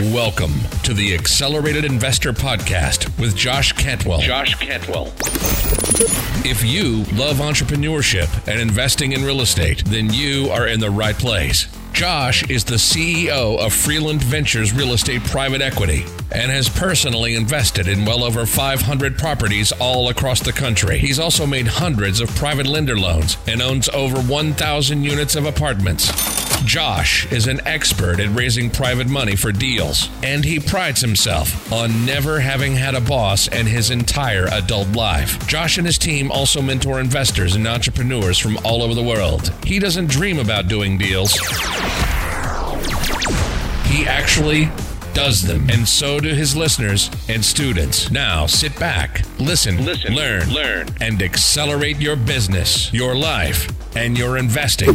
Welcome to the Accelerated Investor Podcast with Josh Cantwell. Josh Cantwell. If you love entrepreneurship and investing in real estate, then you are in the right place. Josh is the CEO of Freeland Ventures Real Estate Private Equity and has personally invested in well over 500 properties all across the country. He's also made hundreds of private lender loans and owns over 1,000 units of apartments. Josh is an expert at raising private money for deals, and he prides himself on never having had a boss in his entire adult life. Josh and his team also mentor investors and entrepreneurs from all over the world. He doesn't dream about doing deals. He actually does them, and so do his listeners and students. Now sit back, listen, Listen, learn, learn. and accelerate your business, your life, and your investing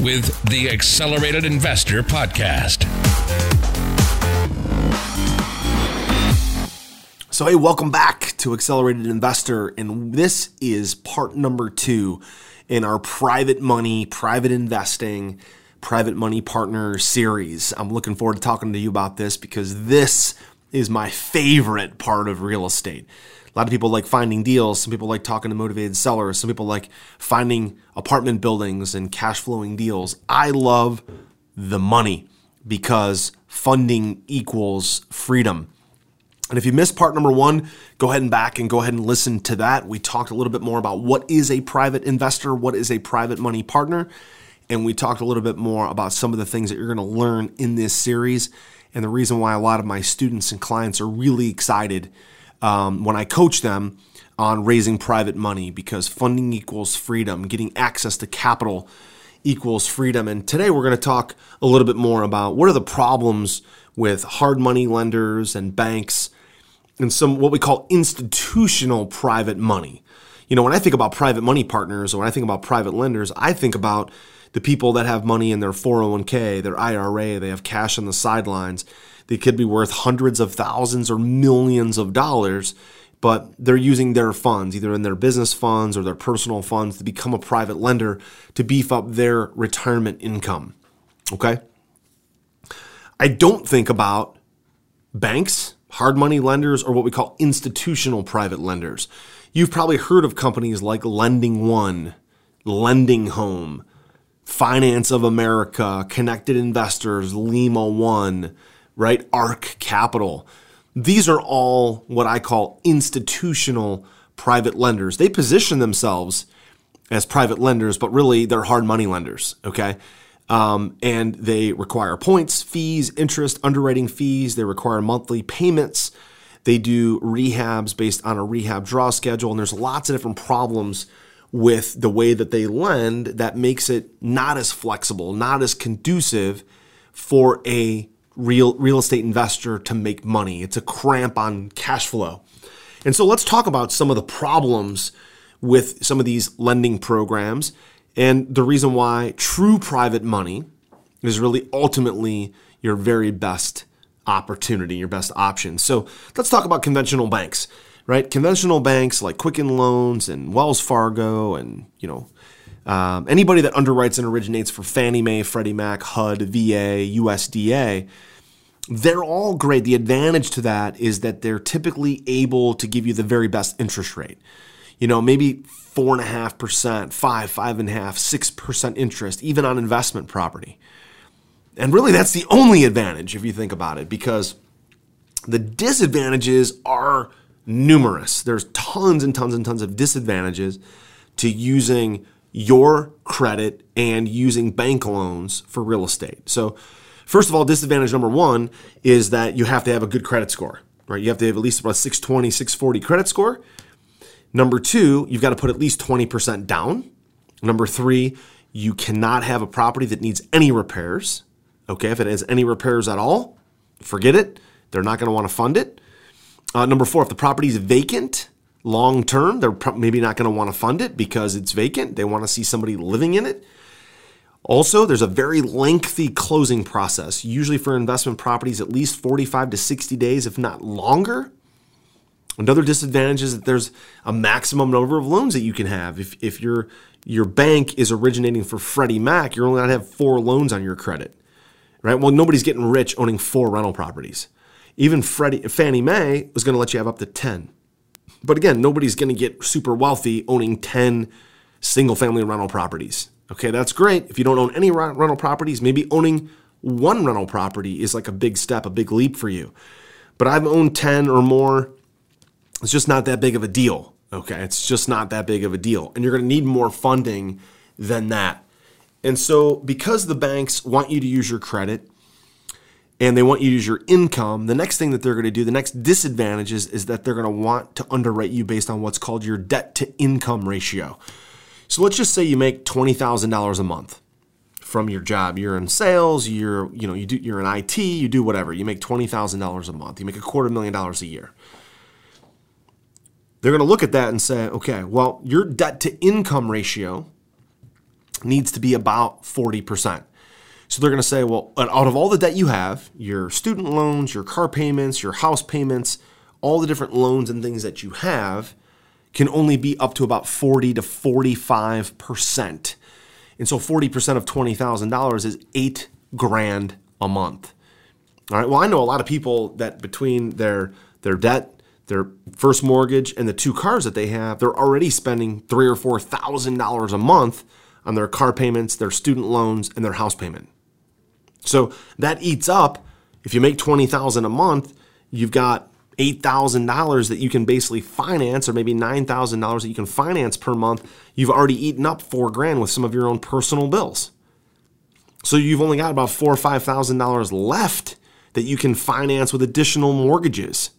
with the Accelerated Investor Podcast. So, hey, welcome back to Accelerated Investor. And this is part number two in our private money, private investing, private money partner series. I'm looking forward to talking to you about this because this is my favorite part of real estate. A lot of people like finding deals. Some people like talking to motivated sellers. Some people like finding apartment buildings and cash flowing deals. I love the money because funding equals freedom. And if you missed part number one, go ahead and back and go ahead and listen to that. We talked a little bit more about what is a private investor, what is a private money partner, and we talked a little bit more about some of the things that you're going to learn in this series and the reason why a lot of my students and clients are really excited um, when I coach them on raising private money because funding equals freedom, getting access to capital equals freedom. And today we're going to talk a little bit more about what are the problems with hard money lenders and banks and some what we call institutional private money. You know, when I think about private money partners or when I think about private lenders, I think about the people that have money in their 401k, their IRA, they have cash on the sidelines. They could be worth hundreds of thousands or millions of dollars, but they're using their funds, either in their business funds or their personal funds, to become a private lender to beef up their retirement income. Okay? I don't think about banks, hard money lenders, or what we call institutional private lenders. You've probably heard of companies like Lending One, Lending Home, Finance of America, Connected Investors, Lima One, right? ARC Capital. These are all what I call institutional private lenders. They position themselves as private lenders, but really they're hard money lenders, okay? Um, and they require points, fees, interest, underwriting fees. They require monthly payments. They do rehabs based on a rehab draw schedule. And there's lots of different problems with the way that they lend that makes it not as flexible, not as conducive for a real real estate investor to make money. It's a cramp on cash flow. And so let's talk about some of the problems with some of these lending programs and the reason why true private money is really ultimately your very best opportunity, your best option. So let's talk about conventional banks, right? Conventional banks like Quicken Loans and Wells Fargo and, you know, um, anybody that underwrites and originates for Fannie Mae, Freddie Mac, HUD, VA, USDA, they're all great. The advantage to that is that they're typically able to give you the very best interest rate. You know, maybe four and a half percent, five, five and a half, six percent interest, even on investment property. And really, that's the only advantage if you think about it, because the disadvantages are numerous. There's tons and tons and tons of disadvantages to using your credit and using bank loans for real estate. So, first of all, disadvantage number one is that you have to have a good credit score, right? You have to have at least about 620, 640 credit score. Number two, you've got to put at least 20% down. Number three, you cannot have a property that needs any repairs. Okay, if it has any repairs at all, forget it. They're not going to want to fund it. Uh, number four, if the property is vacant long term, they're maybe not going to want to fund it because it's vacant. They want to see somebody living in it. Also, there's a very lengthy closing process, usually for investment properties, at least 45 to 60 days, if not longer. Another disadvantage is that there's a maximum number of loans that you can have. If, if your, your bank is originating for Freddie Mac, you're only going to have four loans on your credit. right? Well, nobody's getting rich owning four rental properties. Even Freddie, Fannie Mae was going to let you have up to 10. But again, nobody's going to get super wealthy owning 10 single family rental properties. Okay, that's great. If you don't own any rental properties, maybe owning one rental property is like a big step, a big leap for you. But I've owned 10 or more. It's just not that big of a deal. Okay, it's just not that big of a deal. And you're going to need more funding than that. And so, because the banks want you to use your credit and they want you to use your income, the next thing that they're going to do, the next disadvantage is, is that they're going to want to underwrite you based on what's called your debt to income ratio. So let's just say you make $20,000 a month from your job. You're in sales, you're, you know, you do, you're in IT, you do whatever. You make $20,000 a month. You make a quarter million dollars a year. They're going to look at that and say, okay, well, your debt to income ratio needs to be about 40%. So they're going to say, well, out of all the debt you have, your student loans, your car payments, your house payments, all the different loans and things that you have can only be up to about 40 to 45%. And so 40% of $20,000 is 8 grand a month. All right. Well, I know a lot of people that between their their debt, their first mortgage and the two cars that they have, they're already spending 3 or 4,000 dollars a month on their car payments, their student loans, and their house payment. So that eats up. If you make twenty thousand a month, you've got eight thousand dollars that you can basically finance, or maybe nine thousand dollars that you can finance per month. You've already eaten up four grand with some of your own personal bills. So you've only got about four or five thousand dollars left that you can finance with additional mortgages.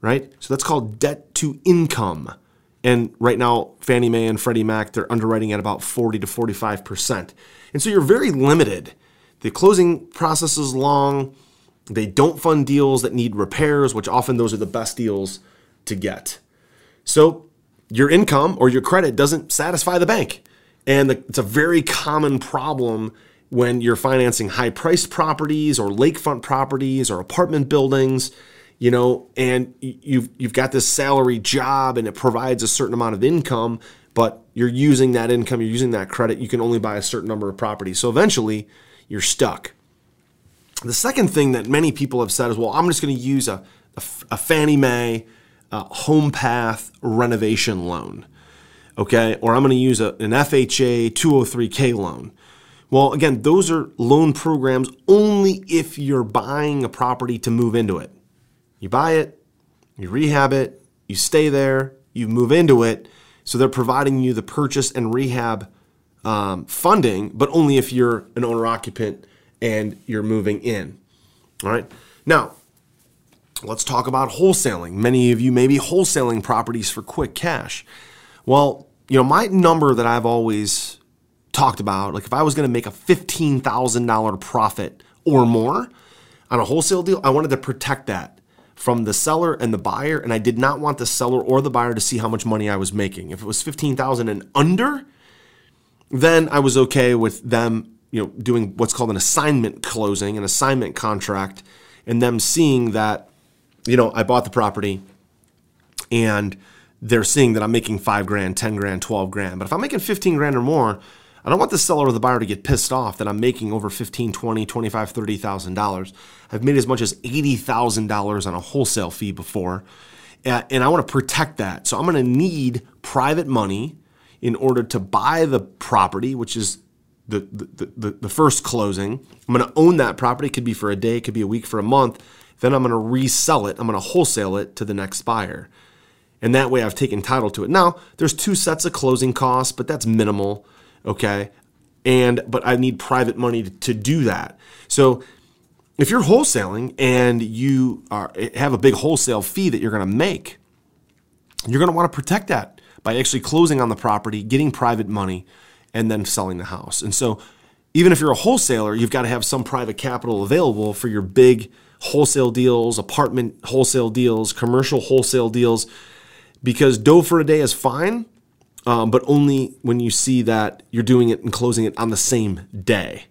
Right? So that's called debt to income. And right now, Fannie Mae and Freddie Mac, they're underwriting at about 40 to 45%. And so you're very limited the closing process is long. They don't fund deals that need repairs, which often those are the best deals to get. So your income or your credit doesn't satisfy the bank. And it's a very common problem when you're financing high priced properties or lakefront properties or apartment buildings, you know, and you've you've got this salary job and it provides a certain amount of income, but you're using that income, you're using that credit, you can only buy a certain number of properties. So eventually you're stuck. The second thing that many people have said is, well, I'm just going to use a, a, a Fannie Mae uh, home path renovation loan, okay? Or I'm going to use a, an FHA 203K loan. Well, again, those are loan programs only if you're buying a property to move into it. You buy it, you rehab it, you stay there, you move into it. So they're providing you the purchase and rehab um, funding, but only if you're an owner occupant and you're moving in. All right. Now, let's talk about wholesaling. Many of you may be wholesaling properties for quick cash. Well, you know, my number that I've always talked about, like if I was going to make a $15,000 profit or more on a wholesale deal, I wanted to protect that from the seller and the buyer and I did not want the seller or the buyer to see how much money I was making. If it was 15,000 and under, then I was okay with them, you know, doing what's called an assignment closing, an assignment contract, and them seeing that, you know, I bought the property and they're seeing that I'm making five grand, 10 grand, 12 grand. But if I'm making 15 grand or more, I don't want the seller or the buyer to get pissed off that I'm making over 15, 20, 25, 30,000 dollars. I've made as much as $80,000 on a wholesale fee before. And I want to protect that. So I'm going to need private money in order to buy the property, which is the, the, the, the first closing. I'm going to own that property. It could be for a day, it could be a week, for a month. Then I'm going to resell it. I'm going to wholesale it to the next buyer. And that way I've taken title to it. Now, there's two sets of closing costs, but that's minimal, okay? And but I need private money to, to do that. So if you're wholesaling and you are, have a big wholesale fee that you're going to make, you're going to want to protect that by actually closing on the property, getting private money, and then selling the house. And so, even if you're a wholesaler, you've got to have some private capital available for your big wholesale deals, apartment wholesale deals, commercial wholesale deals, because dough for a day is fine, um, but only when you see that you're doing it and closing it on the same day.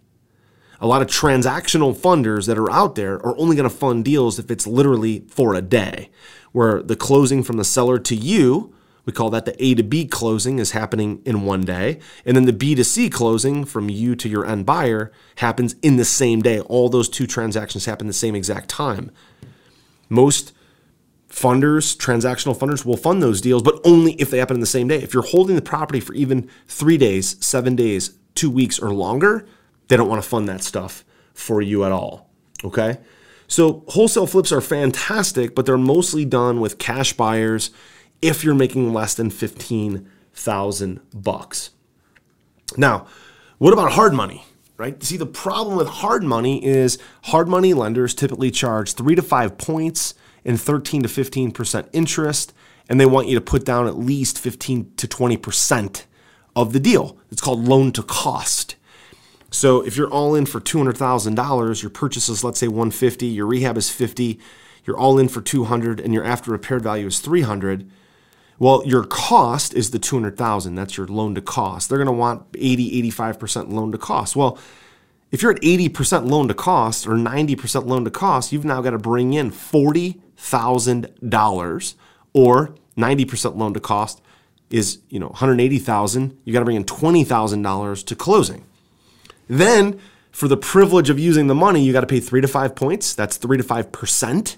A lot of transactional funders that are out there are only going to fund deals if it's literally for a day, where the closing from the seller to you We call that the A to B closing is happening in one day. And then the B to C closing from you to your end buyer happens in the same day. All those two transactions happen the same exact time. Most funders, transactional funders will fund those deals, but only if they happen in the same day. If you're holding the property for even three days, seven days, two weeks, or longer, they don't want to fund that stuff for you at all. Okay? So wholesale flips are fantastic, but they're mostly done with cash buyers if you're making less than 15,000 bucks. Now, what about hard money? Right? See, the problem with hard money is hard money lenders typically charge 3 to 5 points and 13 to 15% interest, and they want you to put down at least 15 to 20% of the deal. It's called loan to cost. So if you're all in for $200,000, your purchase is let's say 150, your rehab is 50, you're all in for 200 and your after repaired value is 300, well, your cost is the 200,000. That's your loan to cost. They're going to want 80, 85% loan to cost. Well, if you're at 80% loan to cost or 90% loan to cost, you've now got to bring in $40,000 or 90% loan to cost is, you know, 180,000. You got to bring in $20,000 to closing. Then for the privilege of using the money, you got to pay 3 to 5 points. That's 3 to 5%.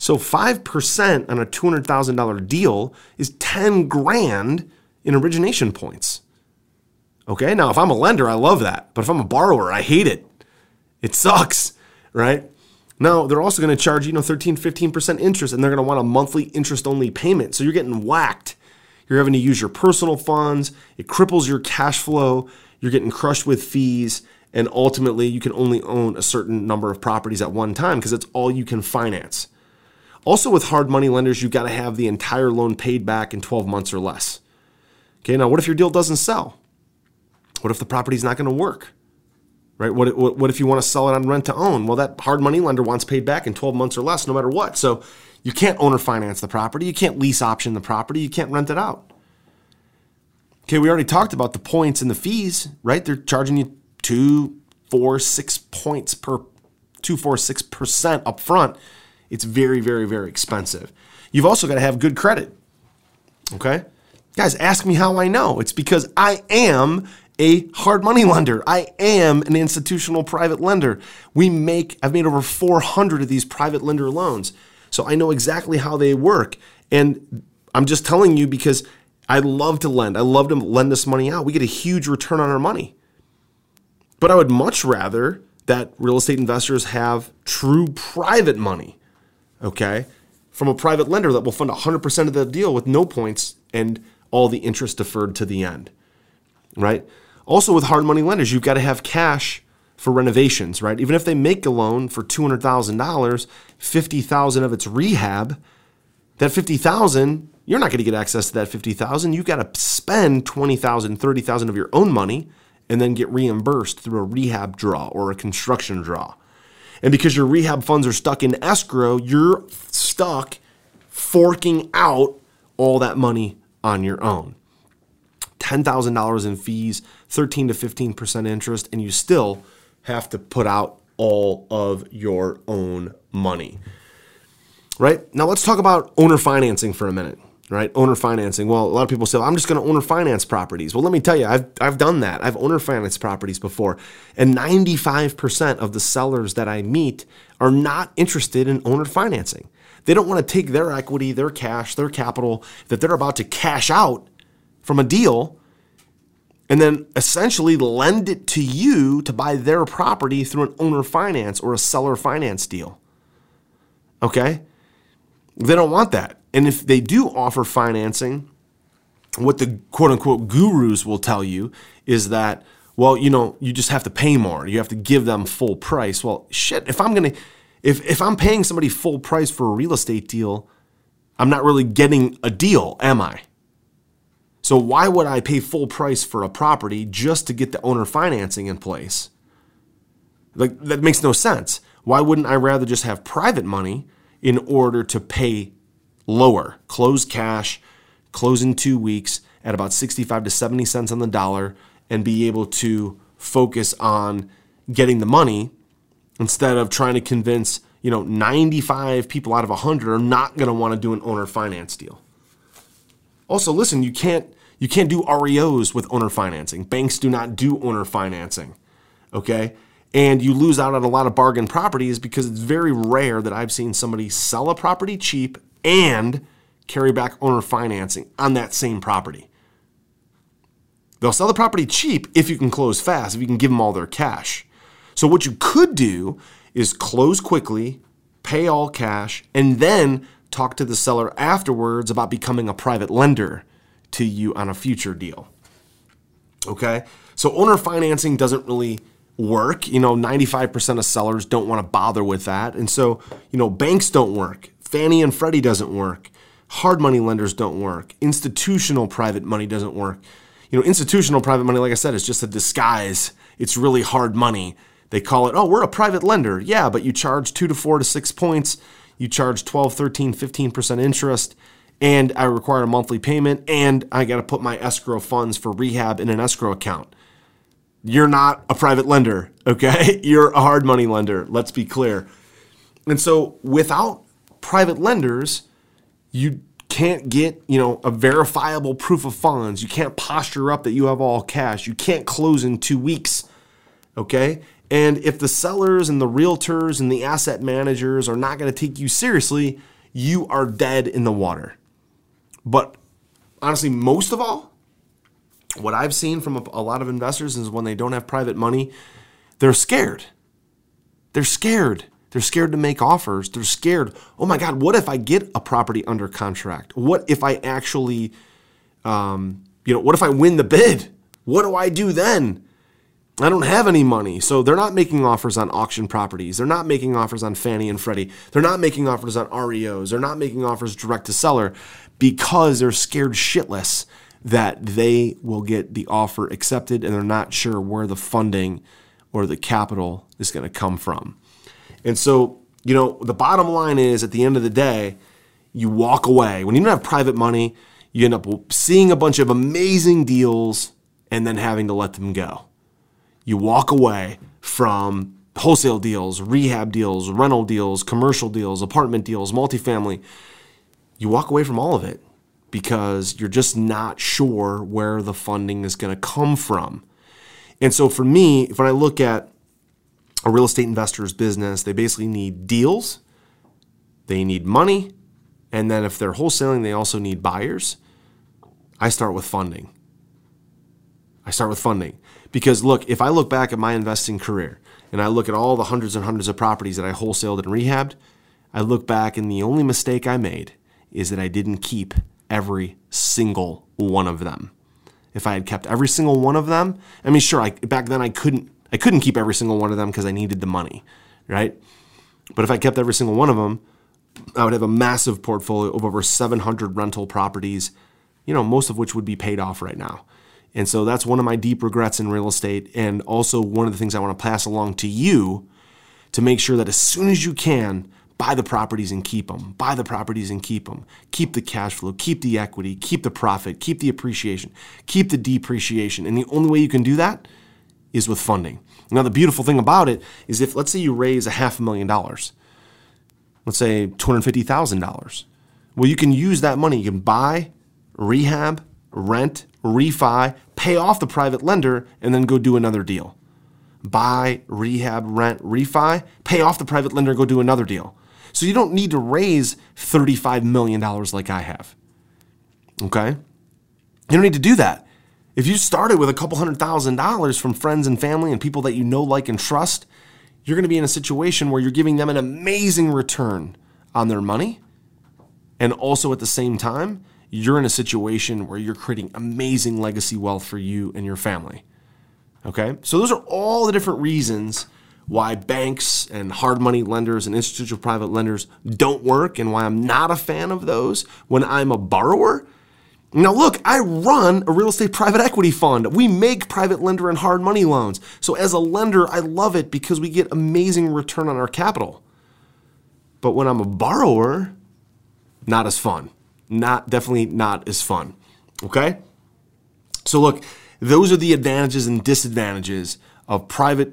So 5% on a $200,000 deal is 10 grand in origination points. Okay, now if I'm a lender, I love that. But if I'm a borrower, I hate it. It sucks, right? Now, they're also going to charge, you know, 13, 15% interest, and they're going to want a monthly interest only payment. So you're getting whacked. You're having to use your personal funds. It cripples your cash flow. You're getting crushed with fees. And ultimately, you can only own a certain number of properties at one time because it's all you can finance. Also, with hard money lenders, you've got to have the entire loan paid back in 12 months or less. Okay, now what if your deal doesn't sell? What if the property's not going to work? Right? What, what, what if you want to sell it on rent to own? Well, that hard money lender wants paid back in 12 months or less, no matter what. So you can't owner finance the property. You can't lease option the property. You can't rent it out. Okay, we already talked about the points and the fees, right? They're charging you two, four, six points per two, four, six percent up front it's very, very, very expensive. You've also got to have good credit. Okay? Guys, ask me how I know. It's because I am a hard money lender. I am an institutional private lender. We make, I've made over 400 of these private lender loans. So I know exactly how they work. And I'm just telling you because I love to lend. I love to lend this money out. We get a huge return on our money. But I would much rather that real estate investors have true private money okay, from a private lender that will fund 100% of the deal with no points and all the interest deferred to the end, right? Also, with hard money lenders, you've got to have cash for renovations, right? Even if they make a loan for $200,000, 50,000 of it's rehab, that 50,000, you're not going to get access to that 50,000. You've got to spend 20,000, 30,000 of your own money and then get reimbursed through a rehab draw or a construction draw. And because your rehab funds are stuck in escrow, you're stuck forking out all that money on your own. $10,000 in fees, 13 to 15% interest, and you still have to put out all of your own money. Right? Now let's talk about owner financing for a minute right? Owner financing. Well, a lot of people say, well, I'm just going to owner finance properties. Well, let me tell you, I've, I've done that. I've owner financed properties before. And 95% of the sellers that I meet are not interested in owner financing. They don't want to take their equity, their cash, their capital that they're about to cash out from a deal and then essentially lend it to you to buy their property through an owner finance or a seller finance deal. Okay? They don't want that. And if they do offer financing, what the quote unquote gurus will tell you is that, well, you know, you just have to pay more. You have to give them full price. Well, shit, if I'm going to, if, if I'm paying somebody full price for a real estate deal, I'm not really getting a deal, am I? So why would I pay full price for a property just to get the owner financing in place? Like that makes no sense. Why wouldn't I rather just have private money in order to pay lower. Close cash, close in two weeks at about 65 to 70 cents on the dollar, and be able to focus on getting the money instead of trying to convince, you know, 95 people out of 100 are not going to want to do an owner finance deal. Also, listen, you can't you can't do REOs with owner financing. Banks do not do owner financing. Okay? And you lose out on a lot of bargain properties because it's very rare that I've seen somebody sell a property cheap and carry back owner financing on that same property. They'll sell the property cheap if you can close fast, if you can give them all their cash. So, what you could do is close quickly, pay all cash, and then talk to the seller afterwards about becoming a private lender to you on a future deal. Okay? So, owner financing doesn't really work. You know, 95% of sellers don't want to bother with that. And so, you know, banks don't work. Fannie and Freddie doesn't work. Hard money lenders don't work. Institutional private money doesn't work you know, institutional private money, like I said, is just a disguise. It's really hard money. They call it, oh, we're a private lender. Yeah, but you charge two to four to six points. You charge 12, 13, 15% interest. And I require a monthly payment. And I got to put my escrow funds for rehab in an escrow account. You're not a private lender, okay? You're a hard money lender. Let's be clear. And so without private lenders, you can't get, you know, a verifiable proof of funds. You can't posture up that you have all cash. You can't close in 2 weeks. Okay? And if the sellers and the realtors and the asset managers are not going to take you seriously, you are dead in the water. But honestly, most of all, what I've seen from a, lot of investors is when they don't have private money, they're scared. They're scared. They're scared to make offers. They're scared. Oh my God, what if I get a property under contract? What if I actually, um, you know, what if I win the bid? What do I do then? I don't have any money. So they're not making offers on auction properties. They're not making offers on Fannie and Freddie. They're not making offers on REOs. They're not making offers direct to seller because they're scared shitless that they will get the offer accepted and they're not sure where the funding or the capital is going to come from. And so, you know, the bottom line is at the end of the day, you walk away. When you don't have private money, you end up seeing a bunch of amazing deals and then having to let them go. You walk away from wholesale deals, rehab deals, rental deals, commercial deals, apartment deals, multifamily. You walk away from all of it because you're just not sure where the funding is going to come from. And so for me, when I look at a real estate investor's business, they basically need deals, they need money, and then if they're wholesaling, they also need buyers. I start with funding. I start with funding because look, if I look back at my investing career and I look at all the hundreds and hundreds of properties that I wholesaled and rehabbed, I look back and the only mistake I made is that I didn't keep every single one of them. If I had kept every single one of them, I mean, sure, I, back then I couldn't I couldn't keep every single one of them because I needed the money, right? But if I kept every single one of them, I would have a massive portfolio of over 700 rental properties, you know, most of which would be paid off right now. And so that's one of my deep regrets in real estate. And also one of the things I want to pass along to you to make sure that as soon as you can, buy the properties and keep them. Buy the properties and keep them. Keep the cash flow, keep the equity, keep the profit, keep the appreciation, keep the depreciation. And the only way you can do that is with funding. Now, the beautiful thing about it is if, let's say, you raise a half a million dollars, let's say $250,000, well, you can use that money. You can buy, rehab, rent, refi, pay off the private lender, and then go do another deal. Buy, rehab, rent, refi, pay off the private lender, go do another deal. So you don't need to raise $35 million like I have. Okay? You don't need to do that. If you started with a couple hundred thousand dollars from friends and family and people that you know, like, and trust, you're going to be in a situation where you're giving them an amazing return on their money. And also at the same time, you're in a situation where you're creating amazing legacy wealth for you and your family. Okay? So those are all the different reasons why banks and hard money lenders and institutional private lenders don't work and why I'm not a fan of those when I'm a borrower now, look, I run a real estate private equity fund. We make private lender and hard money loans. So, as a lender, I love it because we get amazing return on our capital. But when I'm a borrower, not as fun. Not definitely not as fun. Okay? So, look, those are the advantages and disadvantages of private,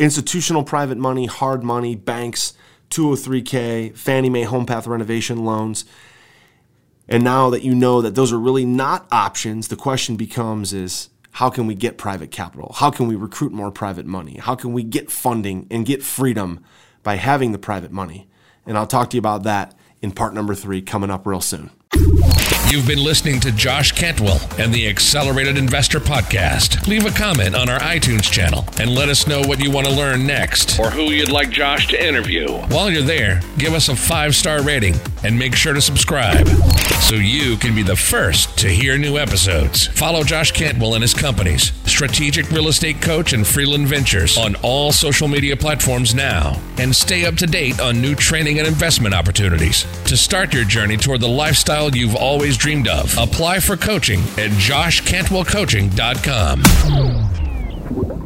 institutional private money, hard money, banks, 203K, Fannie Mae Home Path renovation loans And now that you know that those are really not options, the question becomes is how can we get private capital? How can we recruit more private money? How can we get funding and get freedom by having the private money? And I'll talk to you about that in part number three coming up real soon. You've been listening to Josh Cantwell and the Accelerated Investor Podcast. Leave a comment on our iTunes channel and let us know what you want to learn next or who you'd like Josh to interview. While you're there, give us a five star rating and make sure to subscribe so you can be the first to hear new episodes. Follow Josh Cantwell and his companies, Strategic Real Estate Coach and Freeland Ventures, on all social media platforms now and stay up to date on new training and investment opportunities. To start your journey toward the lifestyle you've always dreamed of, apply for coaching at joshcantwellcoaching.com.